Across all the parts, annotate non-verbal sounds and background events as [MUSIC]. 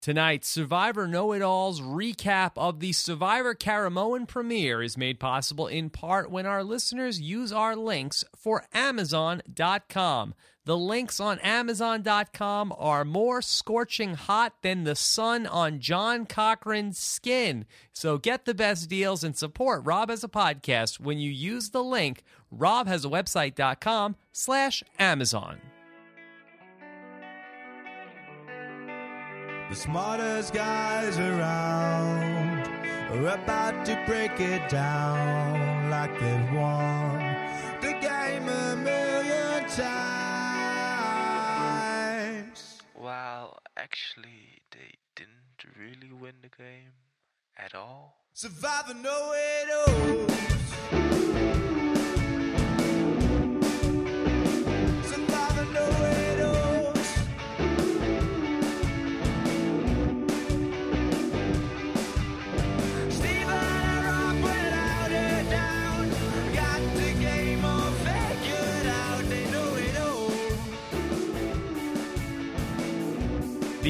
Tonight, Survivor Know It All's recap of the Survivor Caramoan premiere is made possible in part when our listeners use our links for Amazon.com. The links on Amazon.com are more scorching hot than the sun on John Cochran's skin. So get the best deals and support Rob Has a Podcast when you use the link robhasawebsite.com slash Amazon. The smartest guys around are about to break it down like they've won the game a million times. Well, actually, they didn't really win the game at all. Survivor Know It Alls.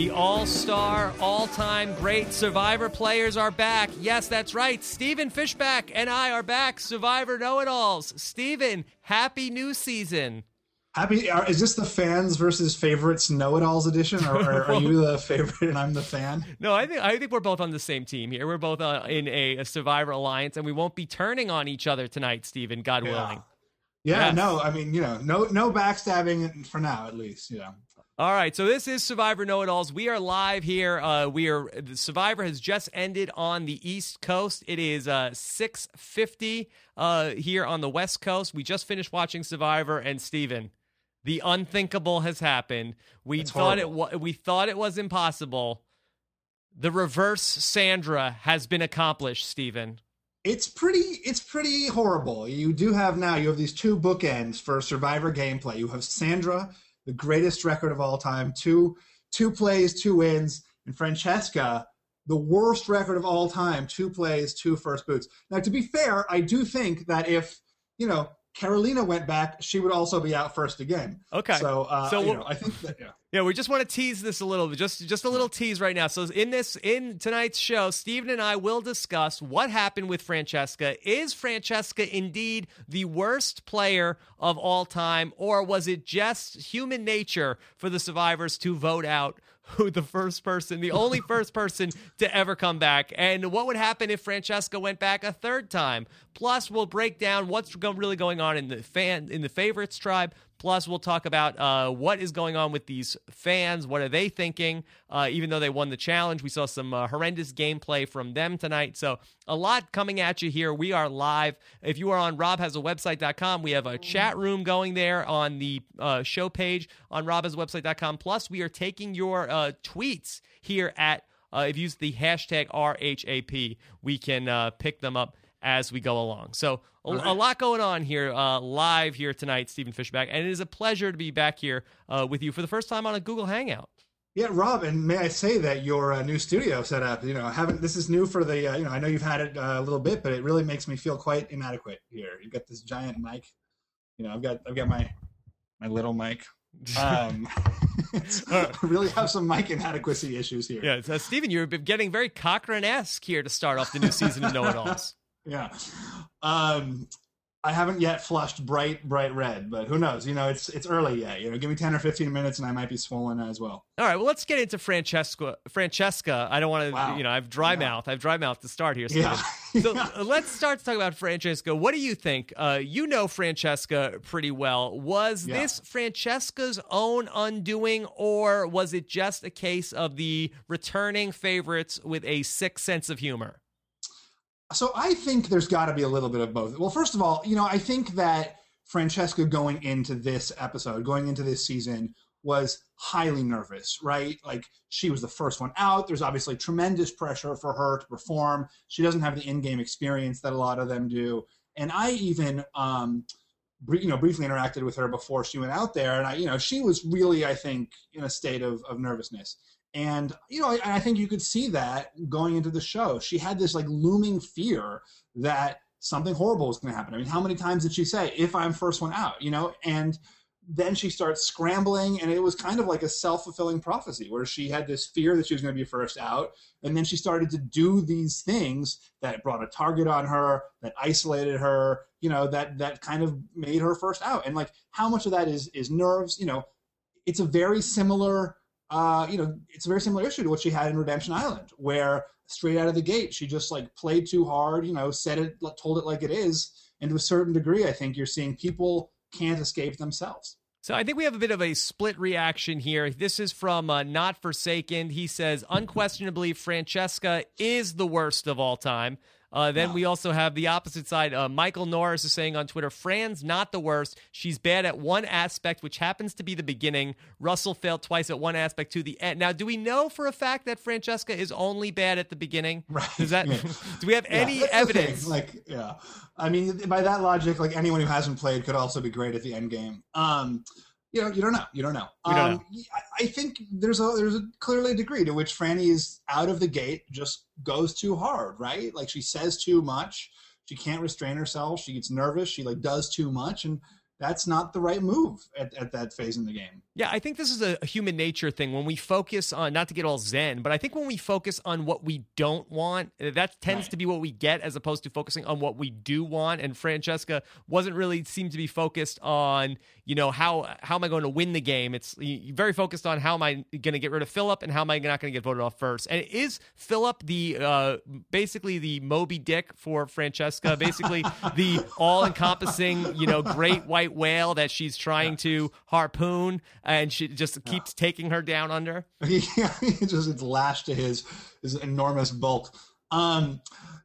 The all star, all time great Survivor players are back. Yes, that's right. Stephen Fishbach and I are back. Survivor Know It Alls. Stephen, happy new season. Happy are, is this the fans versus favorites know-it-alls edition, or, or are you the favorite and I'm the fan? [LAUGHS] No, I think I think we're both on the same team here. We're both uh, in a, a Survivor alliance, and we won't be turning on each other tonight, Stephen, God Yeah. willing. Yeah, Yes. no, I mean, you know, no, no backstabbing for now, at least. You know, All right, so this is Survivor Know It Alls. We are live here. Uh, we are the Survivor has just ended on the East Coast. It is uh, six fifty uh, here on the West Coast. We just finished watching Survivor, and Stephen, the unthinkable has happened. We It's thought it horrible. wa- we thought it was impossible. The reverse Sandra has been accomplished, Stephen. it's pretty, it's pretty horrible. You do have now, you have these two bookends for Survivor gameplay. You have Sandra, the greatest record of all time, two, two plays, two wins, and Francesca, the worst record of all time, two plays, two first boots. Now, to be fair, I do think that if you know Carolina went back, she would also be out first again. Okay. So, uh, So you know, I think that yeah. Yeah, we just want to tease this a little bit, just just a little tease right now. So in this in tonight's show, Stephen and I will discuss what happened with Francesca. Is Francesca indeed the worst player of all time, or was it just human nature for the survivors to vote out who the first person, the only [LAUGHS] first person to ever come back, and what would happen if Francesca went back a third time? Plus, we'll break down what's really going on in the fan in the favorites tribe. Plus, we'll talk about uh, what is going on with these fans. What are they thinking? Uh, even though they won the challenge, we saw some uh, horrendous gameplay from them tonight. So, a lot coming at you here. We are live. If you are on robhasawebsite.com, we have a chat room going there on the uh, show page on robhasawebsite.com. Plus, we are taking your uh, tweets here at, uh, if you use the hashtag RHAP, we can pick them up as we go along. So a, a lot going on here uh, live here tonight, Stephen Fishbach, and it is a pleasure to be back here uh, with you for the first time on a Google Hangout. Yeah, Rob, and may I say that your uh, new studio setup, you know, haven't this is new for the, uh, you know, I know you've had it uh, a little bit, but it really makes me feel quite inadequate here. You've got this giant mic, you know, I've got, I've got my, my little mic. Um, [LAUGHS] [LAUGHS] really have some mic inadequacy issues here. Yeah, so Stephen, you're getting very Cochran-esque here to start off the new season of Know It Alls. [LAUGHS] Yeah. Um, I haven't yet flushed bright, bright red, but who knows? You know, it's it's early yet. You know, give me ten or fifteen minutes, and I might be swollen as well. All right, well, let's get into Francesca. Francesca, I don't want to, Wow. you know, I have dry Yeah. mouth. I have dry mouth to start here. Yeah. [LAUGHS] So uh, let's start to talk about Francesca. What do you think? Uh, you know Francesca pretty well. Was Yeah. this Francesca's own undoing, or was it just a case of the returning favorites with a sick sense of humor? So I think there's got to be a little bit of both. Well, first of all, you know, I think that Francesca going into this episode, going into this season, was highly nervous, right? Like she was the first one out. There's obviously tremendous pressure for her to perform. She doesn't have the in-game experience that a lot of them do. And I even, um, br- you know, briefly interacted with her before she went out there, and I, you know, she was really, I think, in a state of, of nervousness. And you know, I, I think you could see that going into the show. She had this like looming fear that something horrible was going to happen. I mean, how many times did she say, "If I'm first one out," you know? And then she starts scrambling, and it was kind of like a self fulfilling prophecy where she had this fear that she was going to be first out, and then she started to do these things that brought a target on her, that isolated her, you know, that that kind of made her first out. And like, how much of that is is nerves? You know, it's a very similar. Uh, you know, it's a very similar issue to what she had in Redemption Island, where straight out of the gate she just like played too hard. You know, said it, told it like it is, and to a certain degree, I think you're seeing people can't escape themselves. So I think we have a bit of a split reaction here. This is from uh, Not Forsaken. He says, unquestionably, Francesca is the worst of all time. Uh, then we also have the opposite side. Uh, Michael Norris is saying on Twitter, Fran's not the worst. She's bad at one aspect, which happens to be the beginning. Russell failed twice at one aspect to the end. Now, do we know for a fact that Francesca is only bad at the beginning? [LAUGHS] Right. Does that? do we have Yeah, any [LAUGHS] evidence? Like, yeah, I mean, by that logic, like anyone who hasn't played could also be great at the end game. Um, you know, you don't know. You don't know. We don't um, I- I think there's a there's a clearly a degree to which Franny is out of the gate, just goes too hard, right? Like she says too much. She can't restrain herself. She gets nervous. She like does too much, and that's not the right move at, at that phase in the game. Yeah, I think this is a, human nature thing. When we focus on, not to get all zen, but I think when we focus on what we don't want, that tends Right. to be what we get as opposed to focusing on what we do want. And Francesca wasn't really seem to be focused on, you know, how how am I going to win the game? It's very focused on how am I going to get rid of Philip and how am I not going to get voted off first. And is Philip the uh, basically the Moby Dick for Francesca, [LAUGHS] basically the all encompassing, you know, great white whale that she's trying to harpoon and she just keeps taking her down under. [LAUGHS] yeah, he just it's lashed to his his enormous bulk. Um,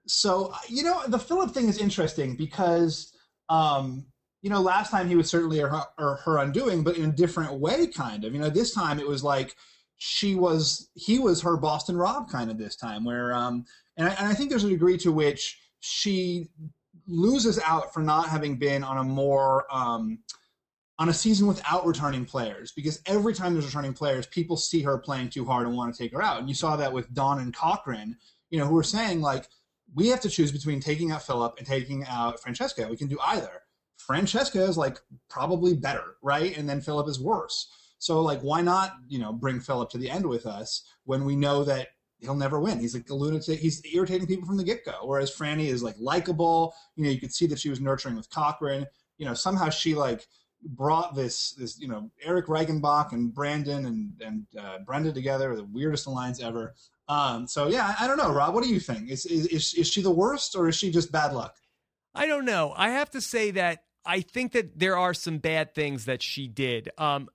so you know the Philip thing is interesting because um, you know last time he was certainly her, or her undoing, but in a different way, kind of. You know, this time it was like she was he was her Boston Rob kind of this time, where um, and I, and I think there's a degree to which she loses out for not having been on a more um, on a season without returning players because every time there's returning players, people see her playing too hard and want to take her out. And you saw that with Dawn and Cochran, you know, who were saying like, we have to choose between taking out Philip and taking out Francesca. We can do either. Francesca is like probably better, right? And then Philip is worse. So like, why not, you know, bring Philip to the end with us when we know that he'll never win. He's like a lunatic. He's irritating people from the get go. Whereas Franny is like likable. You know, you could see that she was nurturing with Cochran. You know, somehow she like brought this this you know Eric Reichenbach and Brandon and and uh, Brenda together, the weirdest alliance ever. Um, so yeah, I, don't know, Rob. What do you think? Is is is she the worst or is she just bad luck? I don't know. I have to say that I think that there are some bad things that she did. Um,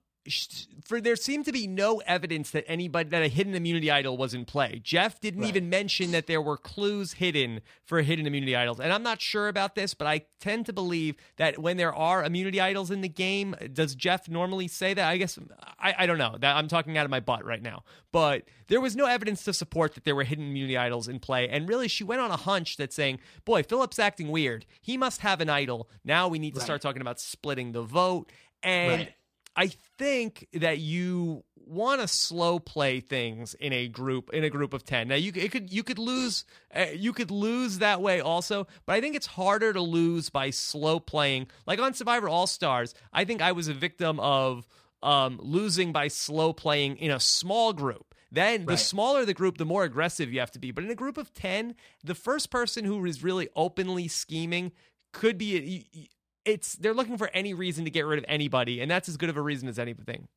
for there seemed to be no evidence that anybody that a hidden immunity idol was in play. Jeff didn't Right. even mention that there were clues hidden for hidden immunity idols, and I'm not sure about this, but I tend to believe that when there are immunity idols in the game, does Jeff normally say that? I guess I, I don't know. That I'm talking out of my butt right now, but there was no evidence to support that there were hidden immunity idols in play, and really she went on a hunch that saying, "Boy, Philip's acting weird. He must have an idol. Now we need to Right. start talking about splitting the vote." And Right. I think that you want to slow play things in a group in a group of 10. Now you it could you could lose uh, you could lose that way also, but I think it's harder to lose by slow playing. Like on Survivor All-Stars, I think I was a victim of um, losing by slow playing in a small group. Then the smaller the group, the more aggressive you have to be. But in a group of 10, the first person who is really openly scheming could be it's they're looking for any reason to get rid of anybody, and that's as good of a reason as anything.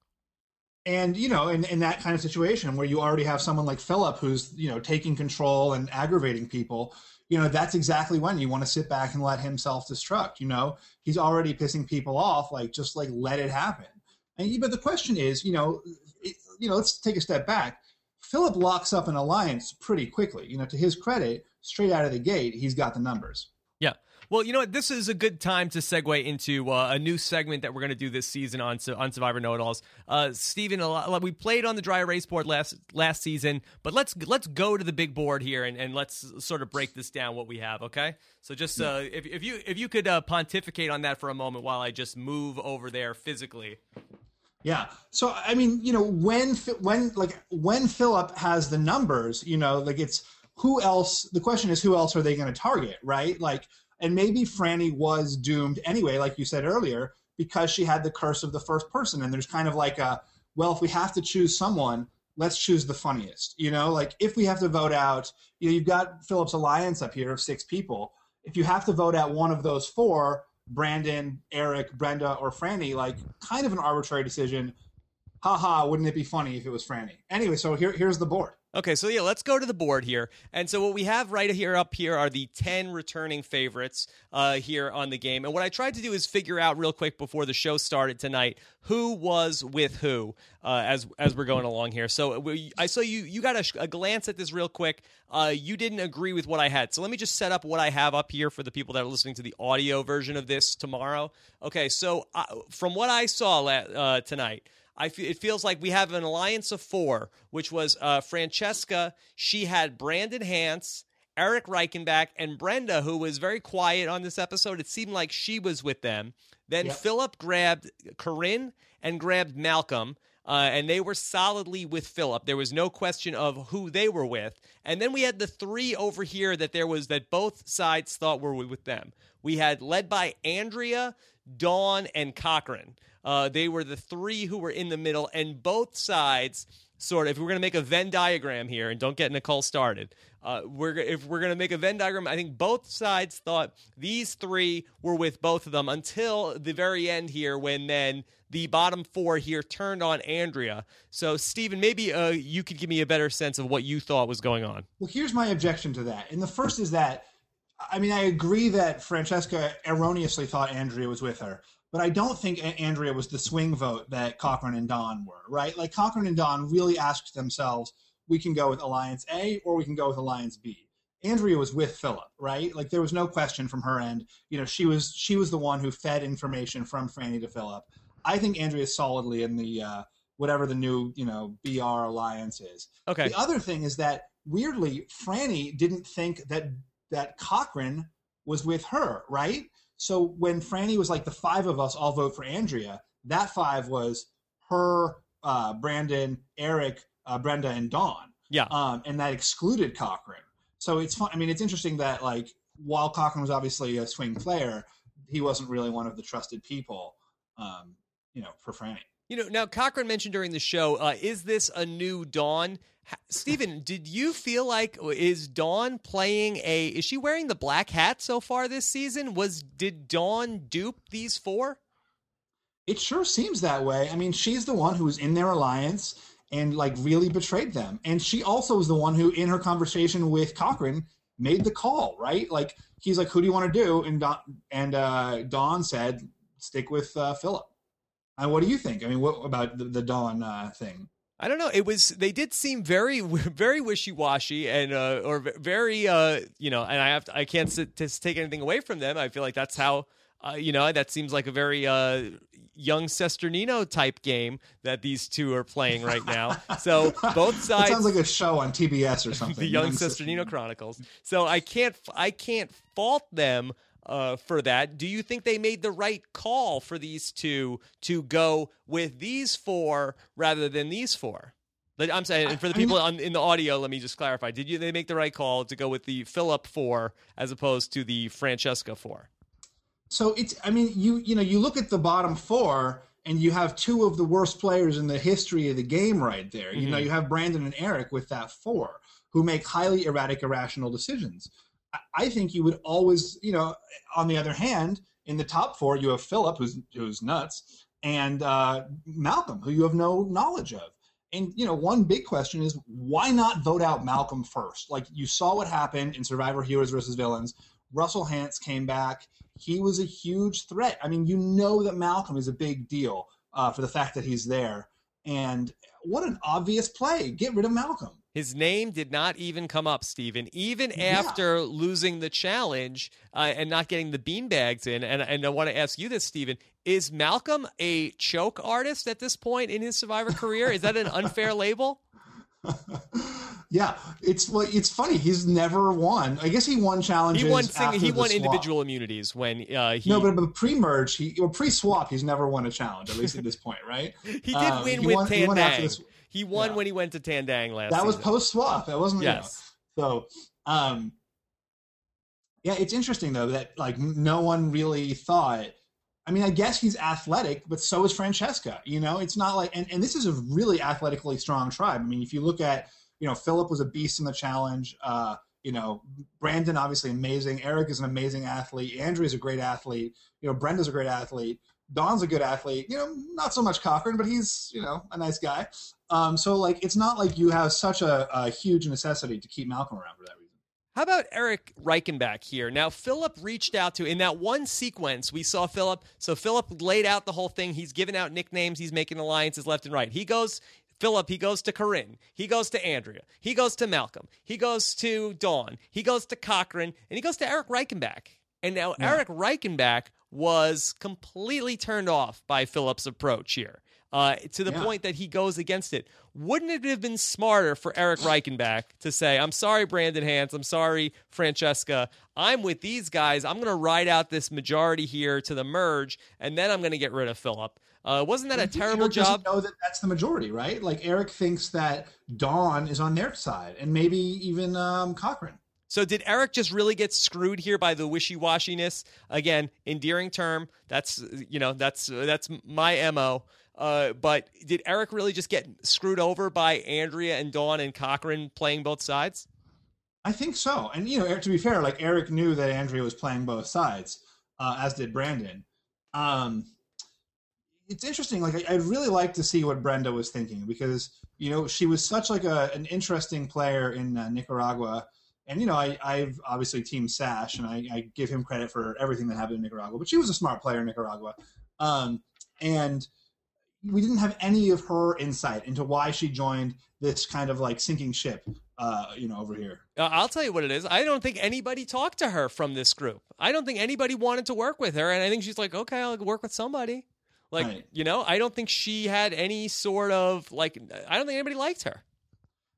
And you know, in, in that kind of situation where you already have someone like Philip who's you know taking control and aggravating people, you know, that's exactly when you want to sit back and let him self destruct. You know, he's already pissing people off. Like just like let it happen. And but the question is, you know, it, you know, let's take a step back. Philip locks up an alliance pretty quickly. You know, to his credit, straight out of the gate, he's got the numbers. Well, you know what? This is a good time to segue into uh, a new segment that we're going to do this season on on Survivor Know It Alls. Uh, Stephen, lot, we played on the dry erase board last last season, but let's let's go to the big board here and, and let's sort of break this down what we have. Okay, so just uh, if if you if you could uh, pontificate on that for a moment while I just move over there physically. Yeah. So I mean, you know, when when like when Philip has the numbers, you know, like it's who else? The question is, who else are they going to target, right? Like, and maybe Franny was doomed anyway, like you said earlier, because she had the curse of the first person. And there's kind of like a, well, if we have to choose someone, let's choose the funniest. You know, like if we have to vote out, you know, you've got Philip's alliance up here of six people. If you have to vote out one of those four, Brandon, Eric, Brenda, or Franny, like kind of an arbitrary decision. Haha, wouldn't it be funny if it was Franny? Anyway, so here, here's the board. Okay, so yeah, let's go to the board here. And so what we have right here up here are the 10 returning favorites uh, here on the game. And what I tried to do is figure out real quick before the show started tonight who was with who uh, as as we're going along here. So we, I saw you you got a, a glance at this real quick. Uh, you didn't agree with what I had. So let me just set up what I have up here for the people that are listening to the audio version of this tomorrow. Okay, so uh, from what I saw la- uh, tonight, I f- it feels like we have an alliance of four, which was uh, Francesca. She had Brandon Hantz, Eric Reichenbach, and Brenda, who was very quiet on this episode. It seemed like she was with them. Then Yep. Philip grabbed Corinne and grabbed Malcolm. Uh, and they were solidly with Philip. There was no question of who they were with. And then we had the three over here that there was that both sides thought were with them. We had led by Andrea, Dawn, and Cochran. Uh, they were the three who were in the middle, and both sides sort of. If we're going to make a Venn diagram here, and don't get Nicole started, uh, we're if we're going to make a Venn diagram, I think both sides thought these three were with both of them until the very end here, when then the bottom four here turned on Andrea. So, Stephen, maybe uh, you could give me a better sense of what you thought was going on. Well, here's my objection to that. And the first is that, I mean, I agree that Francesca erroneously thought Andrea was with her, but I don't think Andrea was the swing vote that Cochran and Dawn were, right? Like Cochran and Dawn really asked themselves, we can go with Alliance A or we can go with Alliance B. Andrea was with Philip, right? Like there was no question from her end. You know, she was she was the one who fed information from Franny to Philip. I think Andrea is solidly in the uh, whatever the new you know BR alliance is. Okay. The other thing is that weirdly, Franny didn't think that that Cochran was with her, right? So when Franny was like, the five of us all vote for Andrea, that five was her, uh, Brandon, Eric, uh, Brenda, and Dawn. Yeah. Um, and that excluded Cochran. So it's fun. I mean, it's interesting that like while Cochran was obviously a swing player, he wasn't really one of the trusted people, um, you know, for Franny. You know, now Cochran mentioned during the show, uh, is this a new Dawn? Stephen, did you feel like is Dawn playing a? Is she wearing the black hat so far this season? Was did Dawn dupe these four? It sure seems that way. I mean, she's the one who was in their alliance and like really betrayed them. And she also was the one who, in her conversation with Cochran, made the call, right? Like he's like, "Who do you want to do?" And Dawn, and uh, Dawn said, "Stick with uh, Philip." And what do you think? I mean, what about the, the Dawn uh, thing? I don't know. It was they did seem very [LAUGHS] very wishy washy and uh, or very uh, you know. And I have to, I can't sit, to take anything away from them. I feel like that's how uh, you know that seems like a very uh, young Sesternino type game that these two are playing right now. So [LAUGHS] both sides sounds like a show on TBS or [LAUGHS] something. the Young Sister- Sesternino Chronicles. So I can't I can't fault them uh, for that. Do you think they made the right call for these two to go with these four rather than these four? I'm saying, and for the people on, in the audio, let me just clarify: Did you they make the right call to go with the Philip four as opposed to the Francesca four? So it's I mean you you know you look at the bottom four and you have two of the worst players in the history of the game right there. You know you have Brandon and Eric with that four who make highly erratic irrational decisions. I, think you would always you know on the other hand in the top four you have Philip who's who's nuts and uh, Malcolm who you have no knowledge of. And you know one big question is why not vote out Malcolm first? Like you saw what happened in Survivor Heroes versus Villains. Russell Hantz came back he was a huge threat. I mean, you know that Malcolm is a big deal uh, for the fact that he's there. And what an obvious play. Get rid of Malcolm. His name did not even come up, Stephen, even Yeah. after losing the challenge uh, and not getting the beanbags in. And, and I want to ask you this, Stephen. Is Malcolm a choke artist at this point in his Survivor career? Is that an unfair [LAUGHS] label? yeah, it's well, it's funny. He's never won. I guess he won challenges. He won sing- he won individual immunities when uh, he No, but, but pre-merge, he or pre-swap, he's never won a challenge. At least at this point, right? [LAUGHS] he did um, win he with won- won after this- He won yeah. when he went to Tandang last. that was post-swap. That wasn't. you know. Yes. So, um, yeah, it's interesting though that like no one really thought I mean, I guess he's athletic, but so is Francesca. You know, it's not like, and, and this is a really athletically strong tribe. I mean, if you look at, you know, Philip was a beast in the challenge. Uh, you know, Brandon obviously amazing. Eric is an amazing athlete. Andrew is a great athlete. You know, Brenda's a great athlete. Dawn's a good athlete. You know, not so much Cochran, but he's you know a nice guy. Um, so like, it's not like you have such a, a huge necessity to keep Malcolm around for that reason. How about Eric Reichenbach here? Now, Philip reached out to in that one sequence we saw Philip. So Philip laid out the whole thing. He's giving out nicknames. He's making alliances left and right. He goes. Philip, he goes to Corinne. He goes to Andrea. He goes to Malcolm. He goes to Dawn. He goes to Cochran. And he goes to Eric Reichenbach. And now Yeah. Eric Reichenbach was completely turned off by Philip's approach here. Uh, to the Yeah. point that he goes against it. Wouldn't it have been smarter for Eric Reichenbach to say, I'm sorry, Brandon Hantz. I'm sorry, Francesca. I'm with these guys. I'm going to ride out this majority here to the merge, and then I'm going to get rid of Philip. Uh, wasn't that a terrible Eric job? Know that that's the majority, right? Like Eric thinks that Dawn is on their side, and maybe even um, Cochran. So did Eric just really get screwed here by the wishy-washiness? Again, endearing term. That's you know that's that's my mo. Uh, but did Eric really just get screwed over by Andrea and Dawn and Cochran playing both sides? I think so. And you know, to be fair, like Eric knew that Andrea was playing both sides, uh, as did Brandon. Um, it's interesting. Like I, I'd really like to see what Brenda was thinking because you know she was such like a an interesting player in uh, Nicaragua. And you know, I, I've obviously team Sash, and I, I give him credit for everything that happened in Nicaragua. But she was a smart player in Nicaragua, um, and we didn't have any of her insight into why she joined this kind of like sinking ship, uh, you know, over here. Uh, I'll tell you what it is. I don't think anybody talked to her from this group. I don't think anybody wanted to work with her, and I think she's like, okay, I'll work with somebody. Like, Right. you know, I don't think she had any sort of like. I don't think anybody liked her.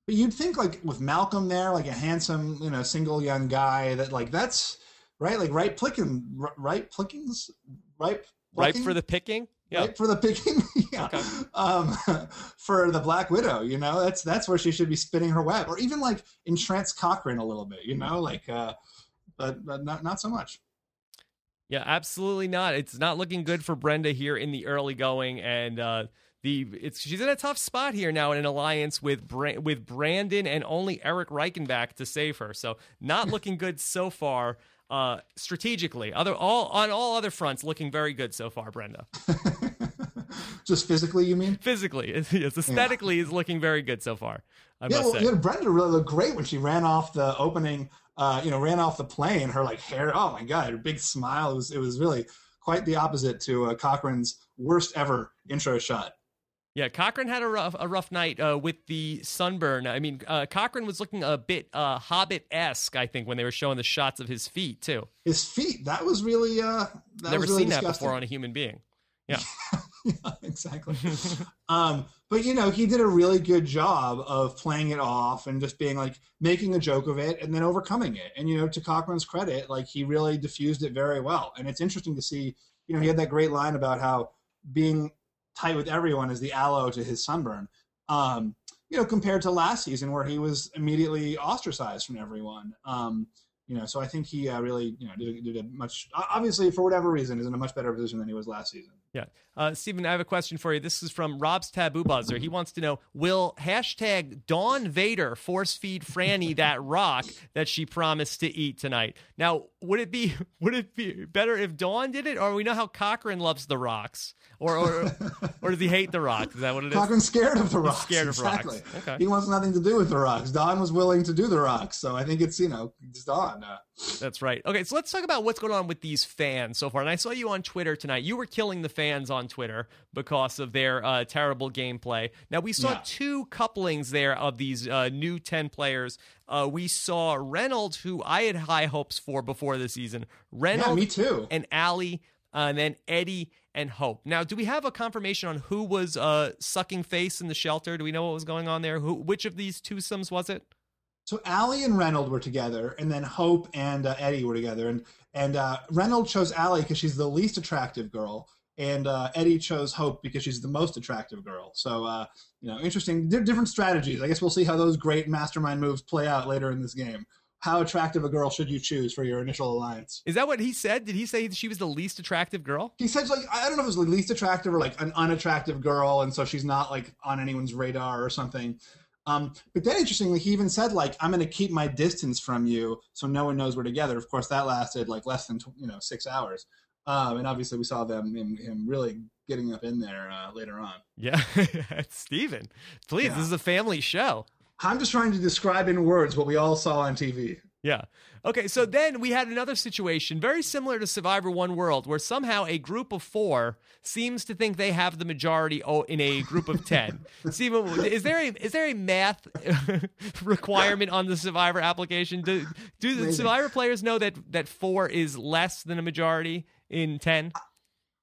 But you'd think like with Malcolm there, like a handsome, you know, single young guy, that like that's right, like right plicking, right plickings, right, Ripe for the picking. Yeah. right [LAUGHS] for the picking, yeah. Okay. Um, [LAUGHS] for the Black Widow, you know, that's that's where she should be spinning her web, or even like entrance Cochran a little bit, you know, like, uh, but, but not not so much. Yeah, absolutely not. It's not looking good for Brenda here in the early going, and uh, the it's she's in a tough spot here now in an alliance with Bra- with Brandon and only Eric Reichenbach to save her. So not [LAUGHS] looking good so far. Uh, strategically, other all on all other fronts, looking very good so far. Brenda, [LAUGHS] Just physically, you mean? physically, [LAUGHS] yes, aesthetically, is looking very good so far. I Yeah, must well, say. yeah, Brenda really looked great when she ran off the opening. Uh, you know, ran off the plane. Her like hair. Oh my god, her big smile. It was it was really quite the opposite to uh, Cochran's worst ever intro shot. Yeah, Cochran had a rough a rough night uh, with the sunburn. I mean, uh, Cochran was looking a bit uh, Hobbit esque, I think, when they were showing the shots of his feet too. His feet. That was really. Uh, that Never was really seen that before on a human being. [LAUGHS] Yeah. yeah, [LAUGHS] exactly. um, but you know, he did a really good job of playing it off and just being like making a joke of it and then overcoming it. And you know, to Cochran's credit, like he really diffused it very well. And it's interesting to see. You know, he had that great line about how being tight with everyone is the aloe to his sunburn. Um, you know, compared to last season where he was immediately ostracized from everyone. Um, you know, so I think he uh, really, you know, did, did a much obviously for whatever reason is in a much better position than he was last season. Yeah. Uh, Stephen, I have a question for you. This is from Rob's Taboo Buzzer. He wants to know Will hashtag Dawn Vader force feed Franny that rock that she promised to eat tonight? Now, would it be [LAUGHS] would it be better if Dawn did it, or we know how Cochran loves the rocks, or or, [LAUGHS] or does he hate the rocks? Is that what it is? Cochran's scared of the rocks. scared of rocks. Okay. He wants nothing to do with the rocks. Dawn was willing to do the rocks, so I think it's you know it's Dawn. Uh, That's right. Okay, so let's talk about what's going on with these fans so far. And I saw you on Twitter tonight. You were killing the fans on Twitter because of their uh, terrible gameplay. Now, we saw Yeah. two couplings there of these uh, new 10 players. Uh, we saw Reynolds, who I had high hopes for before the season. Reynolds yeah, me too. and Allie, uh, and then Eddie and Hope. Now, do we have a confirmation on who was uh, sucking face in the shelter? Do we know what was going on there? Who, which of these twosomes was it? So Allie and Reynolds were together, and then Hope and uh, Eddie were together, and and uh, Reynolds chose Allie because she's the least attractive girl, and uh, Eddie chose Hope because she's the most attractive girl. So uh, you know, interesting, di- different strategies. I guess we'll see how those great mastermind moves play out later in this game. how attractive a girl should you choose for your initial alliance? Is that what he said? Did he say she was the least attractive girl? He said like I don't know if it was the least attractive or like an unattractive girl, and so she's not like on anyone's radar or something. Um, but then interestingly, he even said like I'm going to keep my distance from you, so no one knows we're together. Of course, that lasted like less than you know six hours, um, and obviously we saw them him, him really getting up in there uh, later on. Yeah, [LAUGHS] Stephen, please, Yeah. this is a family show. I'm just trying to describe in words what we all saw on TV. Yeah. Okay, so then we had another situation very similar to Survivor One World, where somehow a group of four seems to think they have the majority in a group of ten. [LAUGHS] Stephen, is there a is there a math [LAUGHS] requirement on the Survivor application? Do do the Survivor players know that that four is less than a majority in ten?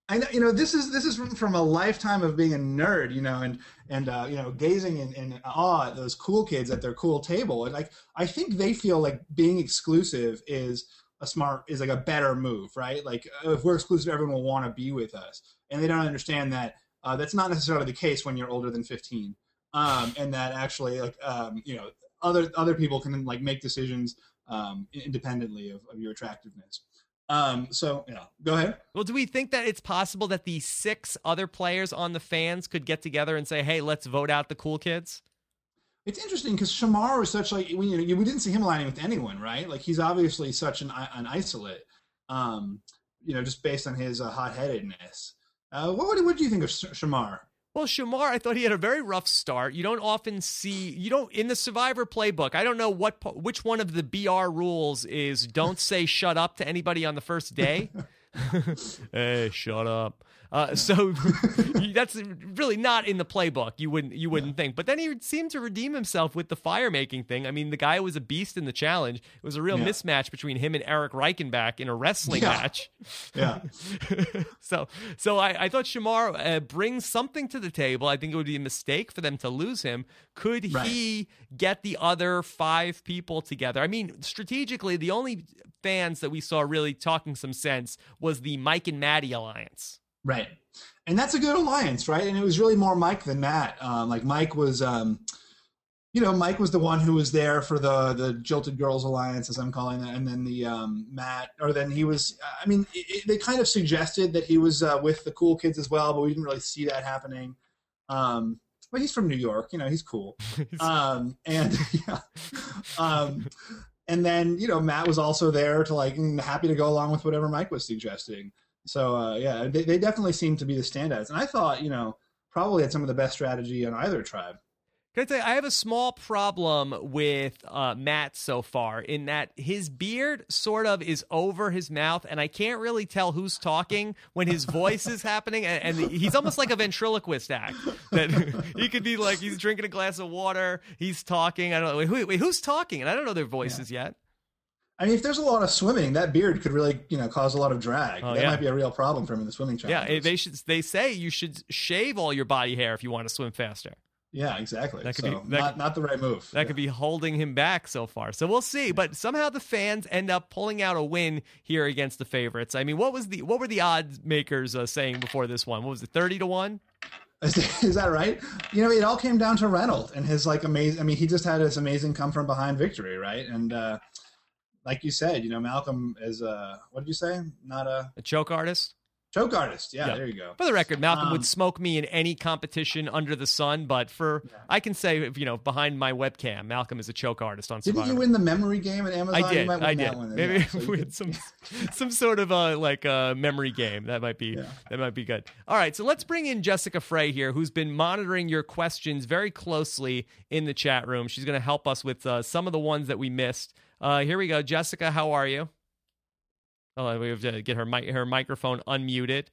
I know, you know, this is this is from, a lifetime of being a nerd, you know, and and uh, you know, gazing in, in awe at those cool kids at their cool table. And like, I think they feel like being exclusive is a smart is like a better move, right? Like, if we're exclusive, everyone will want to be with us, and they don't understand that uh, that's not necessarily the case when you're older than 15, um, and that actually, like, um, you know, other other people can like make decisions um, independently of, of your attractiveness. Um, so, you know, go ahead. Well, do we think that it's possible that the six other players on the fans could get together and say, "Hey, let's vote out the cool kids"? It's interesting because Shamar was such like we, you know, we didn't see him aligning with anyone, right? Like he's obviously such an an isolate, um, you know, just based on his uh, hot headedness. Uh, what would what do you think of Sh- Shamar? Well, Shamar, I thought he had a very rough start. You don't often see you don't in the Survivor playbook. I don't know what which one of the BR rules is don't say shut up to anybody on the first day. [LAUGHS] hey, shut up. Uh, so [LAUGHS] that's really not in the playbook. You wouldn't you wouldn't think. But then he seemed to redeem himself with the fire making thing. I mean, the guy was a beast in the challenge. It was a real Yeah. mismatch between him and Eric Reichenbach in a wrestling Yeah. match. [LAUGHS] Yeah, [LAUGHS] so so I, I thought Shamar uh, brings something to the table. I think it would be a mistake for them to lose him. Could Right. he get the other five people together? I mean, strategically, the only fans that we saw really talking some sense was the Mike and Maddie alliance. Right. And that's a good alliance, right? And it was really more Mike than Matt. Um, like Mike was, um, you know, Mike was the one who was there for the the Jilted Girls Alliance, as I'm calling it, and then the um, Matt, or then he was. I mean, it, it- they kind of suggested that he was uh, with the cool kids as well, but we didn't really see that happening. Um, but he's from New York, you know, he's cool. [LAUGHS] Um, and [LAUGHS] yeah, um, and then you know, Matt was also there to like mm, happy to go along with whatever Mike was suggesting. So uh, yeah, they, they definitely seem to be the standouts, and I thought you know probably had some of the best strategy on either tribe. Can I tell you, I have a small problem with uh, Matt so far in that his beard sort of is over his mouth, and I can't really tell who's talking when his voice is happening, and, and he's almost like a ventriloquist act. That [LAUGHS] he could be like he's drinking a glass of water, he's talking. I don't know. Wait, wait, wait who's talking? And I don't know their voices yet. I mean, if there's a lot of swimming, that beard could really you know cause a lot of drag. Oh, that yeah. might be a real problem for him in the swimming Yeah, they should. They say you should shave all your body hair if you want to swim faster. yeah, exactly. That could so be- that not not the right move. That could be holding him back so far. So we'll see. But somehow the fans end up pulling out a win here against the favorites. I mean, what was the what were the odds makers uh, saying before this one? What was it, thirty to one? Is, [LAUGHS] is that right? You know, it all came down to Reynolds and his like amazing. I mean, he just had this amazing come from behind victory, right? And uh, like you said, you know, Malcolm is a what did you say? Not a A choke artist. choke artist. Yeah, Yeah. there you go. For the record, Malcolm Um, would smoke me in any competition under the sun. But for I can say, you know, behind my webcam, Malcolm is a choke artist on Didn't you win the memory game at Amazon? I You did. might win I that did. one Maybe yeah. [LAUGHS] So with some some sort of uh, like uh, memory game that might be Yeah. that might be good. All right, so let's bring in Jessica Frey here, who's been monitoring your questions very closely in the chat room. She's going to help us with uh, some of the ones that we missed. Uh, here we go, Jessica. How are you? Oh, we have to get her mic- her microphone unmuted,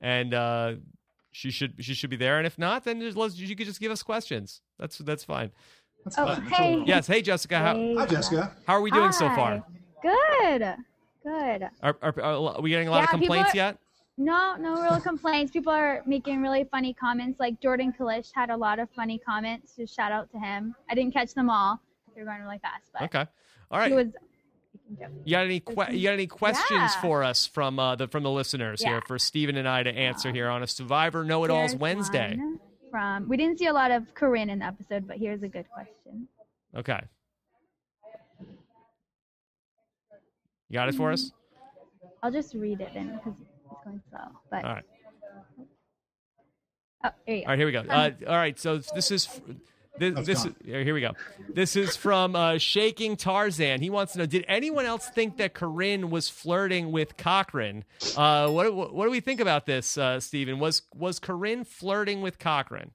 and uh, she should she should be there. And if not, then just, let's, you could just give us questions. That's that's fine. That's Oh, fine. Hey. Yes. Hey, Jessica. How Hey. Hi, Jessica. how are we doing so far? Good. Good. Are, are, are we getting a lot of Yeah, people complaints are- yet? No, no real complaints. People are making really funny comments. Like Jordan Kalish had a lot of funny comments. Just shout out to him. I didn't catch them all. They're going really fast, but Okay. All right. was. You got any que- you got any questions Yeah. for us from uh, the from the listeners here for Stephen and I to answer here on a Survivor Know It Alls Wednesday? From we didn't see a lot of Corinne in the episode, but here's a good question. Okay. You got it for us? I'll just read it then because it's going slow. But All right. oh, there you go. All right, here we go. Uh, all right, so this is this, this gone. here we go. This is from uh, Shaking Tarzan. He wants to know: Did anyone else think that Corinne was flirting with Cochran? Uh, what, what what do we think about this, uh, Stephen? Was was Corinne flirting with Cochran?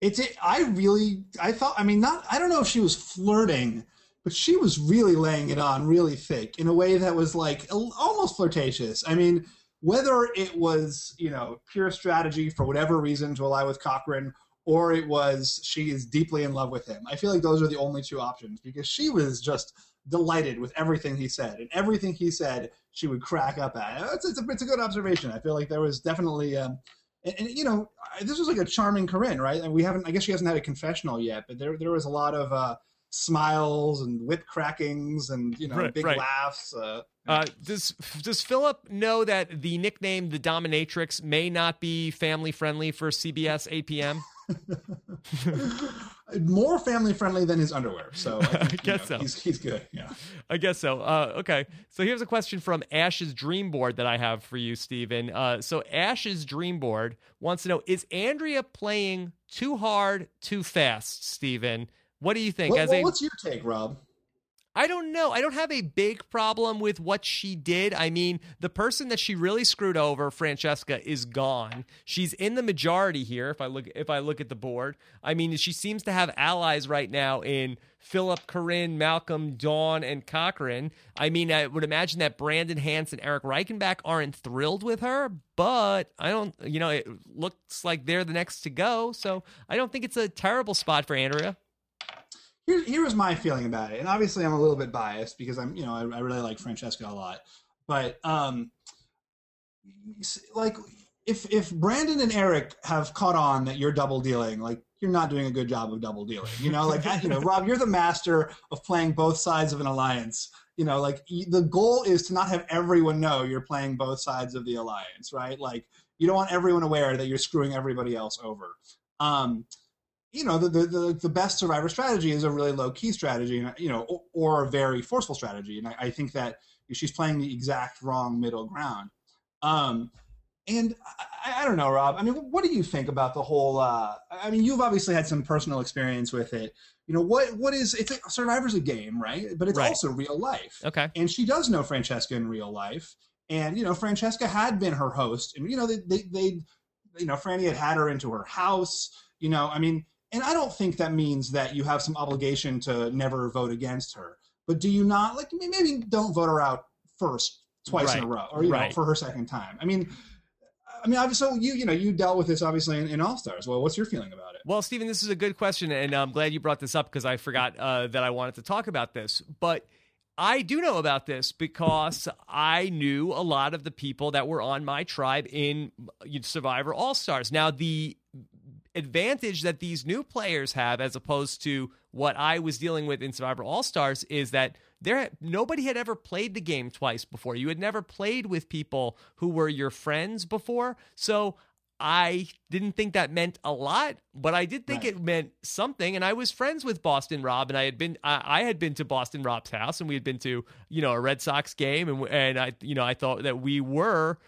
It's it, I really I thought I mean not I don't know if she was flirting, but she was really laying it on really thick in a way that was like almost flirtatious. I mean, whether it was you know pure strategy for whatever reason to ally with Cochran, or it was she is deeply in love with him. I feel like those are the only two options because she was just delighted with everything he said and everything he said she would crack up at. It's, it's, a, it's a good observation. I feel like there was definitely. Um, and, and you know, this was like a charming Corinne, right? And we haven't. I guess she hasn't had a confessional yet, but there there was a lot of uh, smiles and whip crackings and you know Right, big right. laughs. Uh, Uh, does does Philip know that the nickname the Dominatrix may not be family friendly for CBS 8 p.m.? [LAUGHS] more family friendly than his underwear. So I, think, [LAUGHS] I you guess know, so. He's he's good. Yeah. I guess so. Uh, okay. So here's a question from Ash's dream board that I have for you, Stephen. Uh, so Ash's dream board wants to know Is Andrea playing too hard, too fast, Stephen? What do you think? What- As what- a, what's your take, Rob? I don't know. I don't have a big problem with what she did. I mean, the person that she really screwed over, Francesca, is gone. She's in the majority here. If I look, if I look at the board, I mean, she seems to have allies right now in Philip, Corinne, Malcolm, Dawn, and Cochran. I mean, I would imagine that Brandon Hansen, Eric Reichenbach aren't thrilled with her, but I don't. You know, it looks like they're the next to go. So I don't think it's a terrible spot for Andrea. Here, here was my feeling about it, and obviously I'm a little bit biased because I'm, you know, I, I really like Francesca a lot, but um, like if if Brandon and Eric have caught on that you're double dealing, like you're not doing a good job of double dealing, you know, like you know, [LAUGHS] Rob, you're the master of playing both sides of an alliance. You know, like the goal is to not have everyone know you're playing both sides of the alliance, right? Like you don't want everyone aware that you're screwing everybody else over. Um, you know the, the the the best survivor strategy is a really low key strategy and you know or, or a very forceful strategy and I, I think that she's playing the exact wrong middle ground um and I, I don't know rob i mean what do you think about the whole uh i mean you've obviously had some personal experience with it you know what what is it's a, survivor's a game right but it's Right. also real life Okay. and she does know Francesca in real life. And you know, Francesca had been her host, and you know, they they, they you know, Franny had had her into her house. You know, I mean, and I don't think that means that you have some obligation to never vote against her. But do you not like maybe don't vote her out first twice in a row, or you Right. know, for her second time? I mean. I mean, obviously, so you you know you dealt with this obviously in, in All Stars. Well, what's your feeling about it? Well, Stephen, this is a good question, and I'm glad you brought this up because I forgot uh, that I wanted to talk about this. But I do know about this because I knew a lot of the people that were on my tribe in Survivor All Stars. Now, the advantage that these new players have as opposed to what I was dealing with in Survivor All Stars is that there nobody had ever played the game twice before. You had never played with people who were your friends before. So I didn't think that meant a lot, but I did think Right. it meant something. And I was friends with Boston Rob, and I had been I, I had been to Boston Rob's house, and we had been to you know a Red Sox game, and and I you know I thought that we were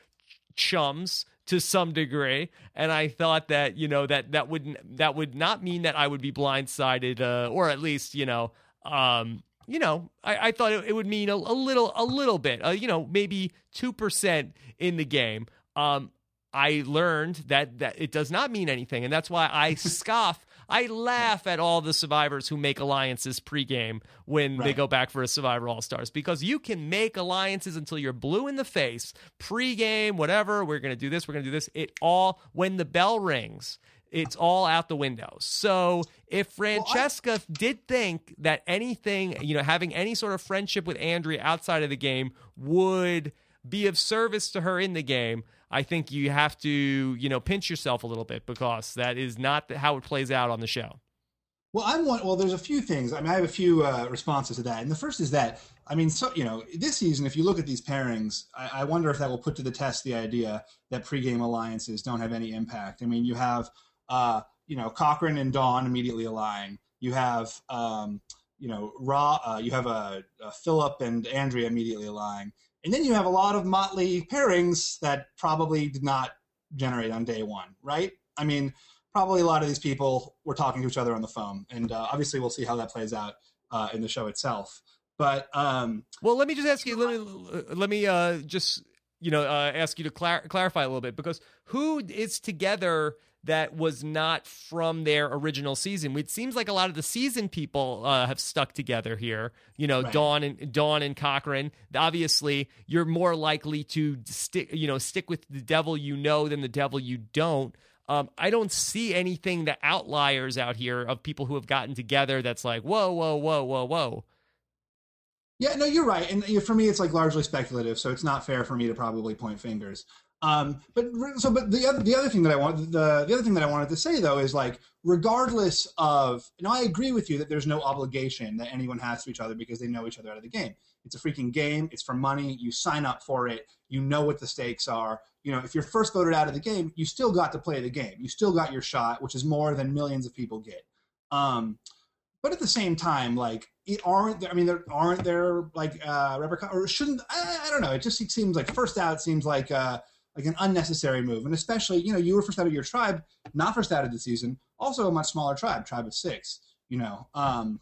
chums to some degree and i thought that you know that that wouldn't that would not mean that i would be blindsided uh, or at least you know um you know i, I thought it, it would mean a, a little a little bit uh, you know maybe 2% in the game. Um i learned that that it does not mean anything and that's why i [LAUGHS] scoff I laugh at all the survivors who make alliances pregame when they go back for a Survivor All Stars because you can make alliances until you're blue in the face, pregame, whatever. We're going to do this, we're going to do this. It all, when the bell rings, it's all out the window. So if Francesca did think that anything, you know, having any sort of friendship with Andrea outside of the game would be of service to her in the game, I think you have to, you know, pinch yourself a little bit because that is not how it plays out on the show. Well, I'm one. Well, there's a few things. I mean, I have a few uh, responses to that, and the first is that I mean, so you know, this season, if you look at these pairings, I, I wonder if that will put to the test the idea that pregame alliances don't have any impact. I mean, you have, uh, you know, Cochran and Dawn immediately align. You have, um, you know, Raw. Uh, you have a, a Philip and Andrea immediately allying, and then you have a lot of motley pairings that probably did not generate on day one, right? I mean, probably a lot of these people were talking to each other on the phone, and uh, obviously we'll see how that plays out uh, in the show itself. But um, Well, let me just ask you. Let me let me uh, just you know uh, ask you to clar- clarify a little bit because who is together that was not from their original season? It seems like a lot of the season people uh, have stuck together here. You know, Right. Dawn and Dawn and Cochran. Obviously, you're more likely to stick you know stick with the devil you know than the devil you don't. Um, I don't see anything the outliers out here of people who have gotten together that's like whoa whoa whoa whoa whoa. Yeah, no, you're right. And for me, it's like largely speculative, so it's not fair for me to probably point fingers. Um, but so, but the other the other thing that I want the the other thing that I wanted to say though is like, regardless of, know, I agree with you that there's no obligation that anyone has to each other because they know each other out of the game. It's a freaking game. It's for money. You sign up for it. You know what the stakes are. You know, if you're first voted out of the game, you still got to play the game. You still got your shot, which is more than millions of people get. Um, but at the same time, like it aren't there. I mean, there aren't there like uh, repercussions, or shouldn't I, I don't know. It just seems like first out seems like uh, like an unnecessary move, and especially you know you were first out of your tribe, not first out of the season. Also, a much smaller tribe, tribe of six. You know, um,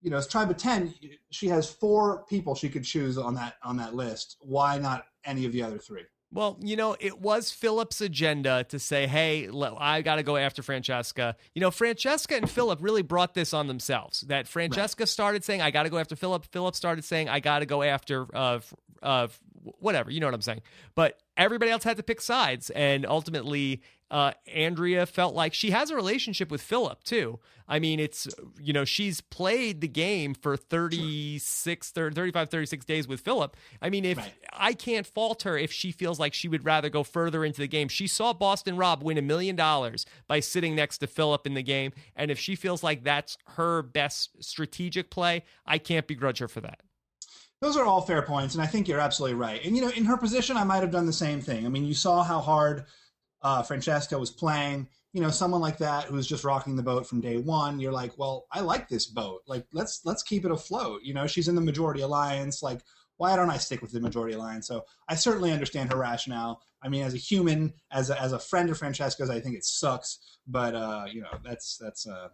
you know, as tribe of ten, she has four people she could choose on that on that list. Why not any of the other three? Well, you know, it was Philip's agenda to say, hey, I got to go after Francesca. You know, Francesca and Philip really brought this on themselves. That Francesca started saying, I got to go after Philip. Philip started saying, I got to go after, uh, uh, whatever. You know what I'm saying? But everybody else had to pick sides. And ultimately, uh, Andrea felt like she has a relationship with Philip, too. I mean, it's, you know, she's played the game for 36, 30, 35, 36 days with Philip. I mean, if Right. I can't fault her if she feels like she would rather go further into the game. She saw Boston Rob win a million dollars by sitting next to Philip in the game. And if she feels like that's her best strategic play, I can't begrudge her for that. Those are all fair points, and I think you're absolutely right. And you know, in her position, I might have done the same thing. I mean, you saw how hard uh, Francesca was playing. You know, someone like that who's just rocking the boat from day one. You're like, well, I like this boat. Like, let's let's keep it afloat. You know, she's in the majority alliance. Like, why don't I stick with the majority alliance? So I certainly understand her rationale. I mean, as a human, as a, as a friend of Francesca's, I think it sucks. But uh, you know, that's that's uh,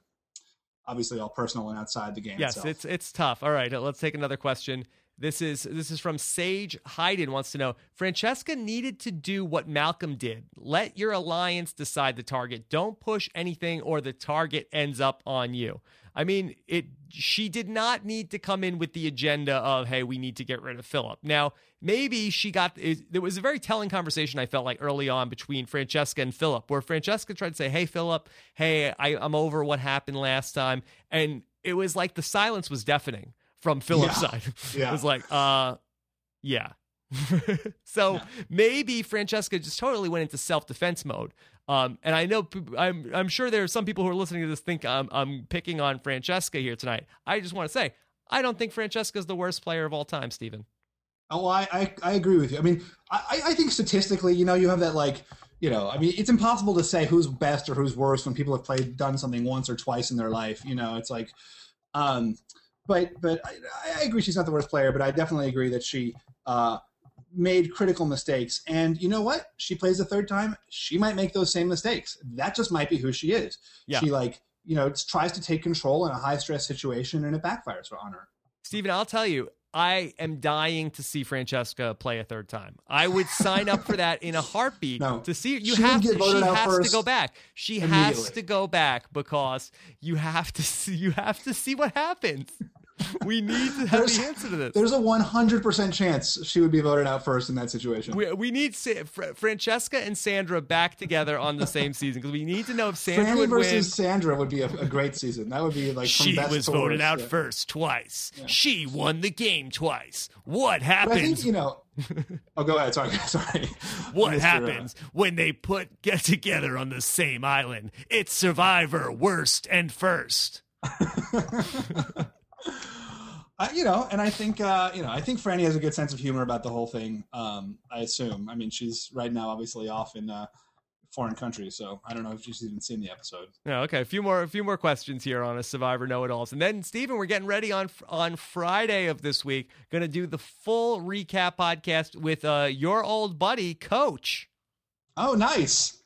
obviously all personal and outside the game. Yes, itself. it's it's tough. All right, let's take another question. This is this is from Sage Hayden wants to know Francesca needed to do what Malcolm did. Let your alliance decide the target. Don't push anything or the target ends up on you. I mean, it she did not need to come in with the agenda of hey, we need to get rid of Philip. Now, maybe she got it, there was a very telling conversation I felt like early on between Francesca and Philip where Francesca tried to say, "Hey Philip, hey, I, I'm over what happened last time." And it was like the silence was deafening from Philip's Yeah. side. [LAUGHS] Yeah. it was like, uh, yeah. [LAUGHS] so Yeah. maybe Francesca just totally went into self defense mode. Um, and I know I'm I'm sure there are some people who are listening to this think I'm I'm picking on Francesca here tonight. I just want to say I don't think Francesca's the worst player of all time, Stephen. Oh, I, I, I agree with you. I mean, I, I think statistically, you know, you have that like, you know, I mean, it's impossible to say who's best or who's worse when people have played done something once or twice in their life. You know, it's like, um, but but I, I agree she's not the worst player, but I definitely agree that she uh, made critical mistakes. And you know what? She plays the third time, she might make those same mistakes. That just might be who she is. Yeah. She like, you know, tries to take control in a high stress situation and it backfires on her. Stephen, I'll tell you, I am dying to see Francesca play a third time. I would sign up for that in a heartbeat [LAUGHS] No. to see you have to she has to go back. She has to go back because you have to [LAUGHS] see you have to see what happens. [LAUGHS] We need to have There's- the answer to this. There's a 100% chance she would be voted out first in that situation. We, we need Sa- Fra- Francesca and Sandra back together on the same [LAUGHS] season because we need to know if Sandra Franny would versus win. Sandra would be a, a great season. That would be like from She was voted out Yeah. first twice. She won the game twice. What But I happens? think you know. [LAUGHS] Oh, go ahead. Sorry, sorry. What Mr. uh, happens when they put get together on the same island? It's Survivor worst and first. I, you know, and I think uh, you know, I think Franny has a good sense of humor about the whole thing. Um, I assume. I mean, she's right now obviously off in uh, foreign country. So I don't know if she's even seen the episode. Yeah, okay. A few more, a few more questions here on a Survivor Know It Alls, and then Stephen, we're getting ready on on Friday of this week. Going to do the full recap podcast with uh, your old buddy, Coach. Oh, nice.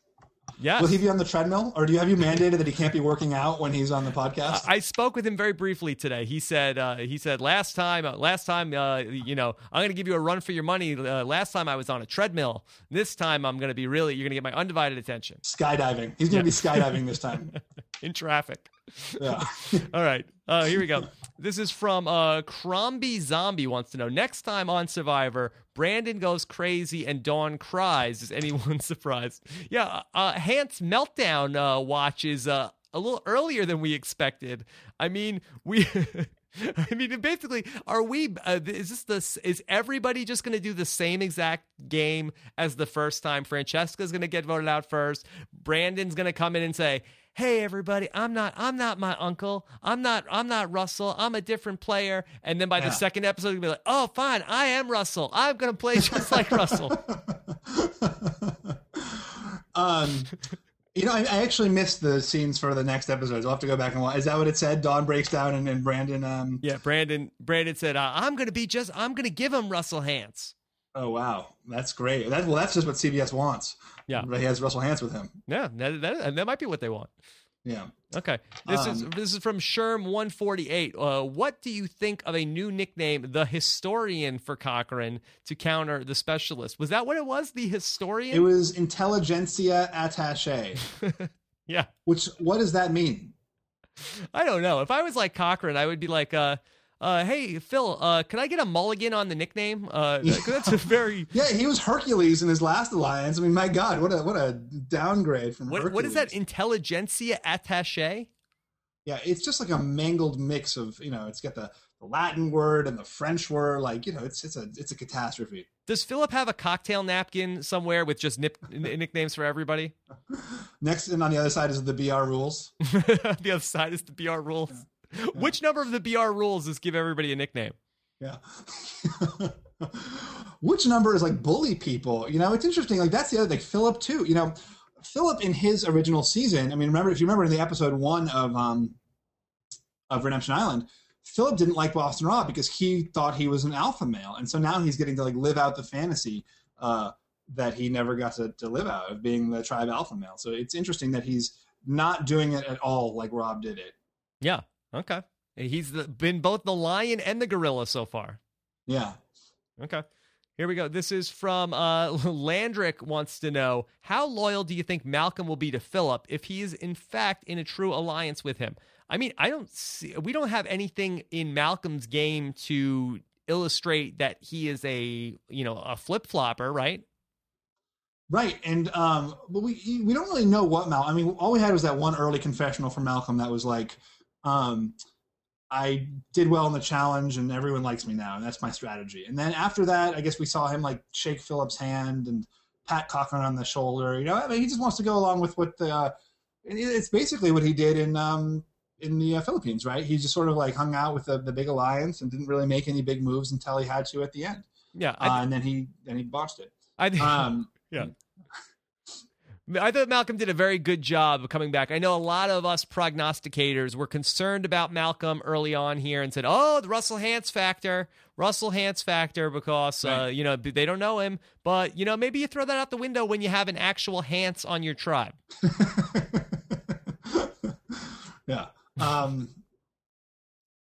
Yes. Will he be on the treadmill, or do you have you mandated that he can't be working out when he's on the podcast? I spoke with him very briefly today. He said, uh, he said last time, uh, last time, uh, you know, I'm going to give you a run for your money. Uh, last time I was on a treadmill. This time I'm going to be really, you're going to get my undivided attention skydiving. He's going to be skydiving this time. [LAUGHS] in traffic. Yeah. [LAUGHS] All right. Uh, here we go. This is from uh, Crombie Zombie wants to know next time on Survivor, Brandon goes crazy and Dawn cries. Is anyone [LAUGHS] surprised? Yeah. Uh, Hantz meltdown uh, watch is uh, a little earlier than we expected. I mean, we. [LAUGHS] I mean, basically, are we? Uh, is this the? Is everybody just going to do the same exact game as the first time? Francesca's going to get voted out first. Brandon's going to come in and say, "Hey, everybody, I'm not. I'm not my uncle. I'm not. I'm not Russell. I'm a different player." And then by the second episode, he'll be like, "Oh, fine, I am Russell. I'm going to play just like [LAUGHS] Russell." um, you know, I, I actually missed the scenes for the next episodes. I'll have to go back and watch. Is that what it said? Dawn breaks down and, and Brandon. Um, Yeah, Brandon. Brandon said, uh, "I'm going to be just. I'm going to give him Russell Hantz oh wow, that's great. That well, that's just what CBS wants. Yeah. but he has Russell Hantz with him. Yeah, that, that, that might be what they want. Yeah. Okay. This is Um, this is from Sherm one forty eight. Uh, what do you think of a new nickname, the Historian, for Cochran to counter the Specialist? Was that what it was? The Historian. It was intelligentsia attaché. [LAUGHS] yeah. Which what does that mean? I don't know. If I was like Cochran, I would be like, uh, uh, hey Phil, uh, can I get a mulligan on the nickname? Uh, [LAUGHS] that's a very Yeah, he was Hercules in his last alliance. I mean, my God, what a what a downgrade from what, Hercules. what is that? Intelligentsia attaché. Yeah, it's just like a mangled mix of you know, it's got the, the Latin word and the French word. Like you know, it's it's a it's a catastrophe. Does Philip have a cocktail napkin somewhere with just nip, nicknames for everybody? [LAUGHS] Next, and on the other side is the BR rules. [LAUGHS] the other side is the BR rules. [LAUGHS] Which number of the BR rules is give everybody a nickname? Yeah. [LAUGHS] Which number is like bully people? You know, it's interesting. Like that's the other thing. Philip too. You know, Philip in his original season. I mean, remember if you remember in the episode one of um of Redemption Island, Philip didn't like Boston Rob because he thought he was an alpha male, and so now he's getting to like live out the fantasy uh, that he never got to, to live out of being the tribe alpha male. So it's interesting that he's not doing it at all like Rob did it. Yeah. Okay. He's the, been both the lion and the gorilla so far. Yeah. Okay. Here we go. This is from uh, [LAUGHS] Landrick wants to know how loyal do you think Malcolm will be to Philip if he is in fact in a true alliance with him? I mean, I don't see. We don't have anything in Malcolm's game to illustrate that he is a you know a flip flopper, right? Right, and um, but we we don't really know what Mal. I mean, all we had was that one early confessional from Malcolm that was like, um, "I did well in the challenge, and everyone likes me now, and that's my strategy." And then after that, I guess we saw him like shake Philip's hand and pat Cochran on the shoulder. You know, I mean, he just wants to go along with what the. Uh, it's basically what he did in um in the uh, Philippines, right? He just sort of like hung out with the, the big alliance and didn't really make any big moves until he had to at the end, Yeah. uh, and then he then he botched it. I think. Um, [LAUGHS] Yeah. I thought Malcolm did a very good job of coming back. I know a lot of us prognosticators were concerned about Malcolm early on here and said, "Oh, the Russell Hantz factor, Russell Hantz factor," because uh, you know they don't know him. But you know, maybe you throw that out the window when you have an actual Hantz on your tribe. [LAUGHS] yeah. Um,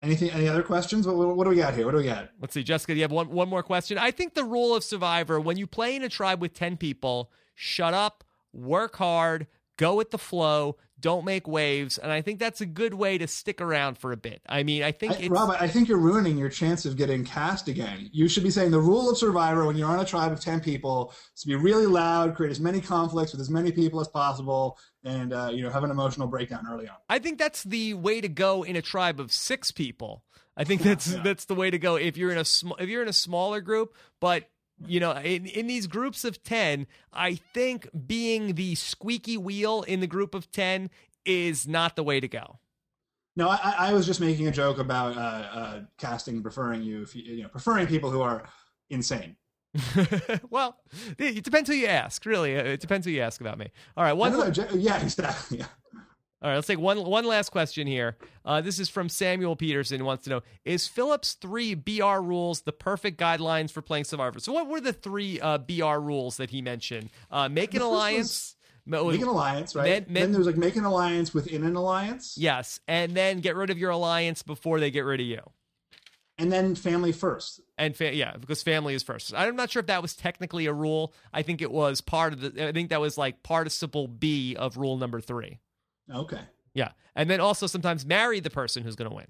anything? Any other questions? What, what, what do we got here? What do we got? Let's see, Jessica. Do you have one one more question? I think the rule of Survivor when you play in a tribe with ten people, shut up, work hard, go with the flow, don't make waves, and I think that's a good way to stick around for a bit. I mean, I think I, Rob, I think you're ruining your chance of getting cast again. You should be saying the rule of Survivor when you're on a tribe of ten people is to be really loud, create as many conflicts with as many people as possible, and uh, you know have an emotional breakdown early on. I think that's the way to go in a tribe of six people. I think that's Yeah. that's the way to go if you're in a sm- if you're in a smaller group. But you know, in in these groups of ten, I think being the squeaky wheel in the group of ten is not the way to go. No, I, I was just making a joke about uh, uh, casting preferring you, if you, you know, preferring people who are insane. [LAUGHS] well, it depends who you ask. Really, it depends who you ask about me. All right, one. don't know, J- yeah, [LAUGHS] exactly. Yeah. All right, let's take one one last question here. Uh, this is from Samuel Peterson. Who wants to know: Is Philip's three BR rules the perfect guidelines for playing Survivor? So, what were the three uh, BR rules that he mentioned? Uh, make an alliance. Make an alliance, right? Then there's like make an alliance within an alliance, Yes, and then get rid of your alliance before they get rid of you. and then family first. And fa- yeah, because family is first. I'm not sure if that was technically a rule. I think it was part of the. I think that was like participle B of rule number three. Okay. Yeah, and then also sometimes marry the person who's going to win.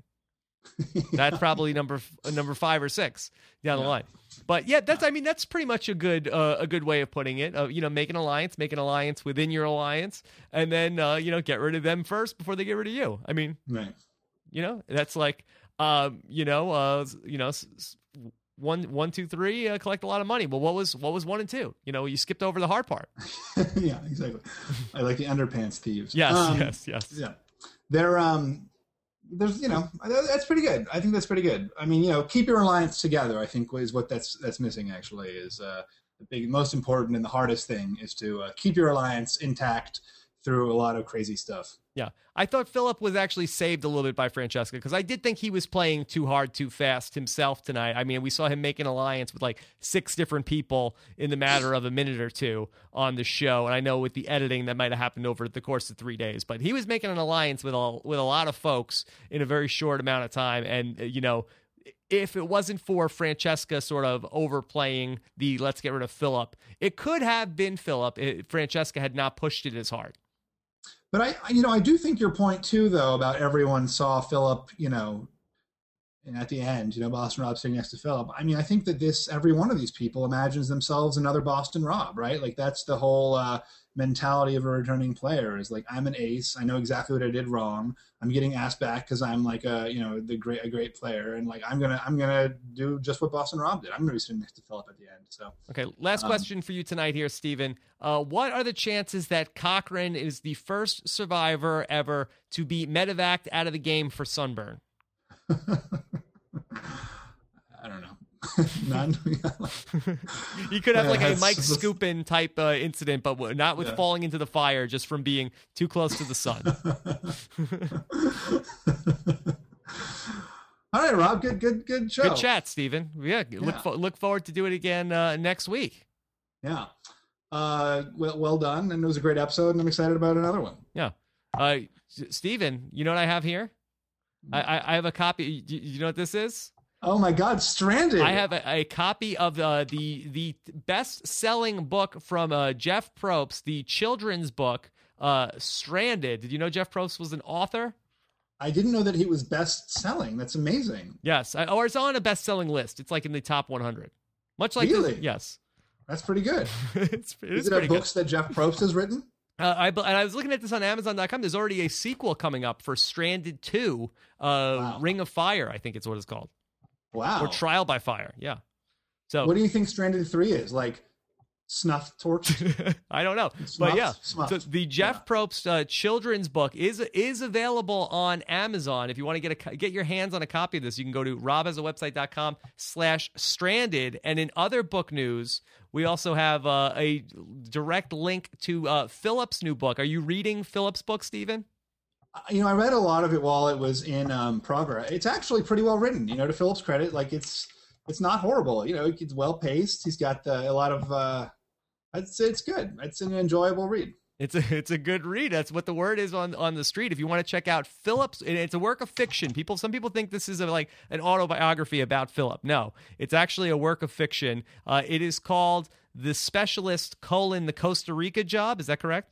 [LAUGHS] That's probably number number five or six down the line. But yeah, that's I mean that's pretty much a good uh, a good way of putting it. Uh, you know, make an alliance, make an alliance within your alliance, and then uh, you know get rid of them first before they get rid of you. I mean, Right. you know that's like um, you know uh, you know s- one one two three uh, collect a lot of money. Well, what was what was one and two? You know, you skipped over the hard part. [LAUGHS] yeah, exactly. I like the underpants thieves. Yes, Um, yes, yes. Yeah. They're um there's you know that's pretty good. I think that's pretty good. I mean, you know, keep your alliance together. I think is what that's that's missing actually is uh the big most important and the hardest thing is to uh, keep your alliance intact through a lot of crazy stuff. Yeah. I thought Philip was actually saved a little bit by Francesca because I did think he was playing too hard, too fast himself tonight. I mean, we saw him make an alliance with like six different people in the matter of a minute or two on the show. And I know with the editing that might have happened over the course of three days, but he was making an alliance with a, with a lot of folks in a very short amount of time. And, uh, you know, if it wasn't for Francesca sort of overplaying the let's get rid of Philip, it could have been Philip Francesca had not pushed it as hard. But I, you know, I do think your point too, though, about everyone saw Philip, you know, and at the end, you know, Boston Rob sitting next to Philip. I mean, I think that this, every one of these people imagines themselves another Boston Rob, right? Like that's the whole uh, mentality of a returning player is like, I'm an ace. I know exactly what I did wrong. I'm getting asked back because I'm like a, you know, the great, a great player, and like I'm gonna, I'm gonna do just what Boston Rob did. I'm gonna be sitting next to Philip at the end. So Okay, last Um, question for you tonight here, Stephen. Uh, what are the chances that Cochran is the first survivor ever to be medevaced out of the game for sunburn? [LAUGHS] [LAUGHS] None. [LAUGHS] You could have Yeah, like a Mike that's- Skupin type uh, incident, but not with Yeah. falling into the fire, just from being too close to the sun. [LAUGHS] All right, Rob. Good, good, good show. Good chat, Stephen. Yeah, look fo- look forward to do it again uh, next week. Yeah. Uh, well, well done, and it was a great episode, and I'm excited about another one. Yeah, uh, Stephen, you know what I have here? I, I, I have a copy. You, you know what this is? Oh my God, Stranded. I have a, a copy of uh, the the best selling book from uh, Jeff Probst, the children's book, uh, Stranded. Did you know Jeff Probst was an author? I didn't know that he was best selling. That's amazing. Yes, I, or it's on a best selling list. It's like in the top 100. Much like this- Really? yes, That's pretty good. [LAUGHS] it's, it Is is it pretty a good. books that Jeff Probst has written? [LAUGHS] Uh, I and I was looking at this on Amazon.com. There's already a sequel coming up for Stranded Two, uh, Wow. Ring of Fire. I think it's what it's called, Wow. or Trial by Fire. Yeah. So What do you think Stranded Three is? Like snuff torch? [LAUGHS] I don't know, Smuffed? but yeah. So the Jeff Probst uh, children's book is is available on Amazon. If you want to get a get your hands on a copy of this, you can go to robhasawebsite.com slash stranded. And in other book news, we also have uh, a direct link to uh, Philip's new book. Are you reading Philip's book, Stephen? You know, I read a lot of it while it was in um, progress. It's actually pretty well written. You know, to Philip's credit, like it's it's not horrible. You know, it's well paced. He's got uh, a lot of. Uh, I'd say it's good. It's an enjoyable read. It's a it's a good read. That's what the word is on on the street. If you want to check out Philip's, and it's a work of fiction. People, some people think this is a, like an autobiography about Philip. No, it's actually a work of fiction. Uh, it is called "The Specialist: colon the Costa Rica Job." Is that correct?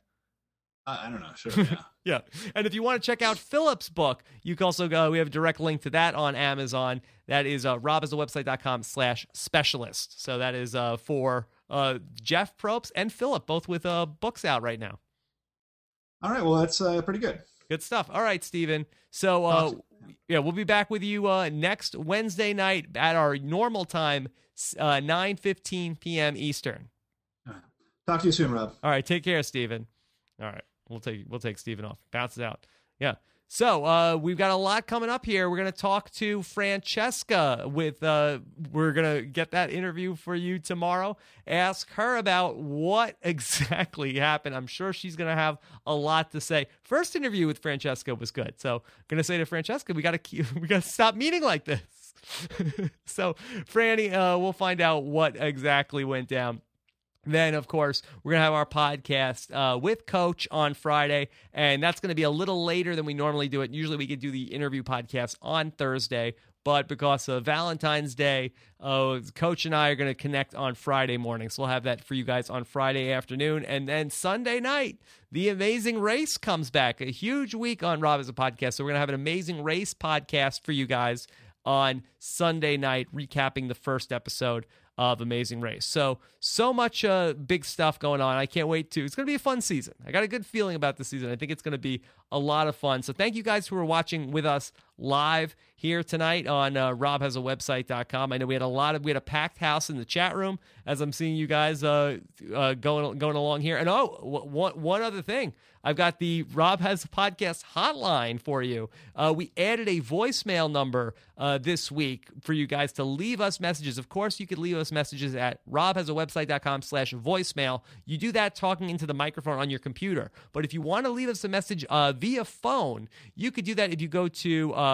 I, don't know. Sure. [LAUGHS] Yeah. Yeah. And if you want to check out Philip's book, you can also go, we have a direct link to that on Amazon. That is uh, robhasawebsite.com slash specialist. So that is uh, for uh, Jeff Probst and Philip, both with uh, books out right now. All right. Well, that's uh, pretty good. Good stuff. All right, Stephen. So, uh, Awesome. yeah, we'll be back with you uh, next Wednesday night at our normal time, uh, 9.15 p.m. Eastern. Talk to you soon, Rob. All right, take care, Stephen. All right, we'll take we'll take Stephen off. Bounce it out. Yeah. So uh, we've got a lot coming up here. We're going to talk to Francesca. With uh, we're going to get that interview for you tomorrow. Ask her about what [LAUGHS] exactly happened. I'm sure she's going to have a lot to say. First interview with Francesca was good. So going to say to Francesca, we got to [LAUGHS] we got to stop meeting like this. [LAUGHS] so Franny, uh, we'll find out what exactly went down. Then, of course, we're going to have our podcast uh, with Coach on Friday, and that's going to be a little later than we normally do it. Usually, we could do the interview podcast on Thursday, but because of Valentine's Day, uh, Coach and I are going to connect on Friday morning. So we'll have that for you guys on Friday afternoon. And then Sunday night, the Amazing Race comes back. A huge week on Rob Has a Podcast. So we're going to have an Amazing Race podcast for you guys on Sunday night, recapping the first episode of Amazing Race. So, so much uh, big stuff going on. I can't wait to. It's going to be a fun season. I got a good feeling about the season. I think it's going to be a lot of fun. So, thank you guys who are watching with us live here tonight on uh, robhasawebsite.com. I know we had a lot of we had a packed house in the chat room as I'm seeing you guys uh, uh, going going along here. And oh, one one other thing, I've got the Rob has a podcast hotline for you. Uh, we added a voicemail number uh, this week for you guys to leave us messages. Of course, you could leave us messages at robhasawebsite.com slash voicemail. You do that talking into the microphone on your computer. But if you want to leave us a message uh, via phone, you could do that if you go to uh,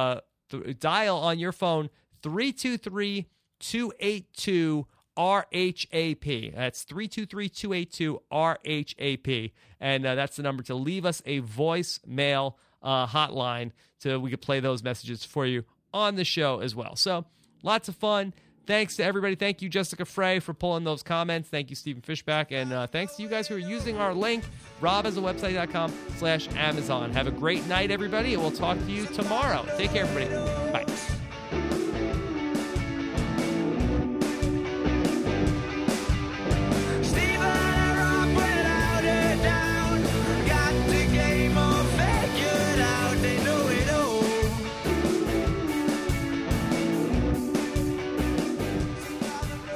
th- dial on your phone 323 282 RHAP. That's 323 282 RHAP. And uh, that's the number to leave us a voicemail uh, hotline so we could play those messages for you on the show as well. So lots of fun. Thanks to everybody. Thank you, Jessica Frey, for pulling those comments. Thank you, Stephen Fishbach. And uh, thanks to you guys who are using our link, robhasawebsite.com slash Amazon. Have a great night, everybody, and we'll talk to you tomorrow. Take care, everybody. Bye.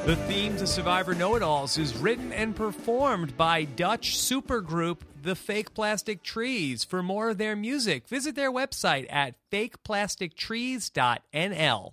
The theme to Survivor Know It Alls is written and performed by Dutch supergroup The Fake Plastic Trees. For more of their music, visit their website at fakeplastictrees.nl.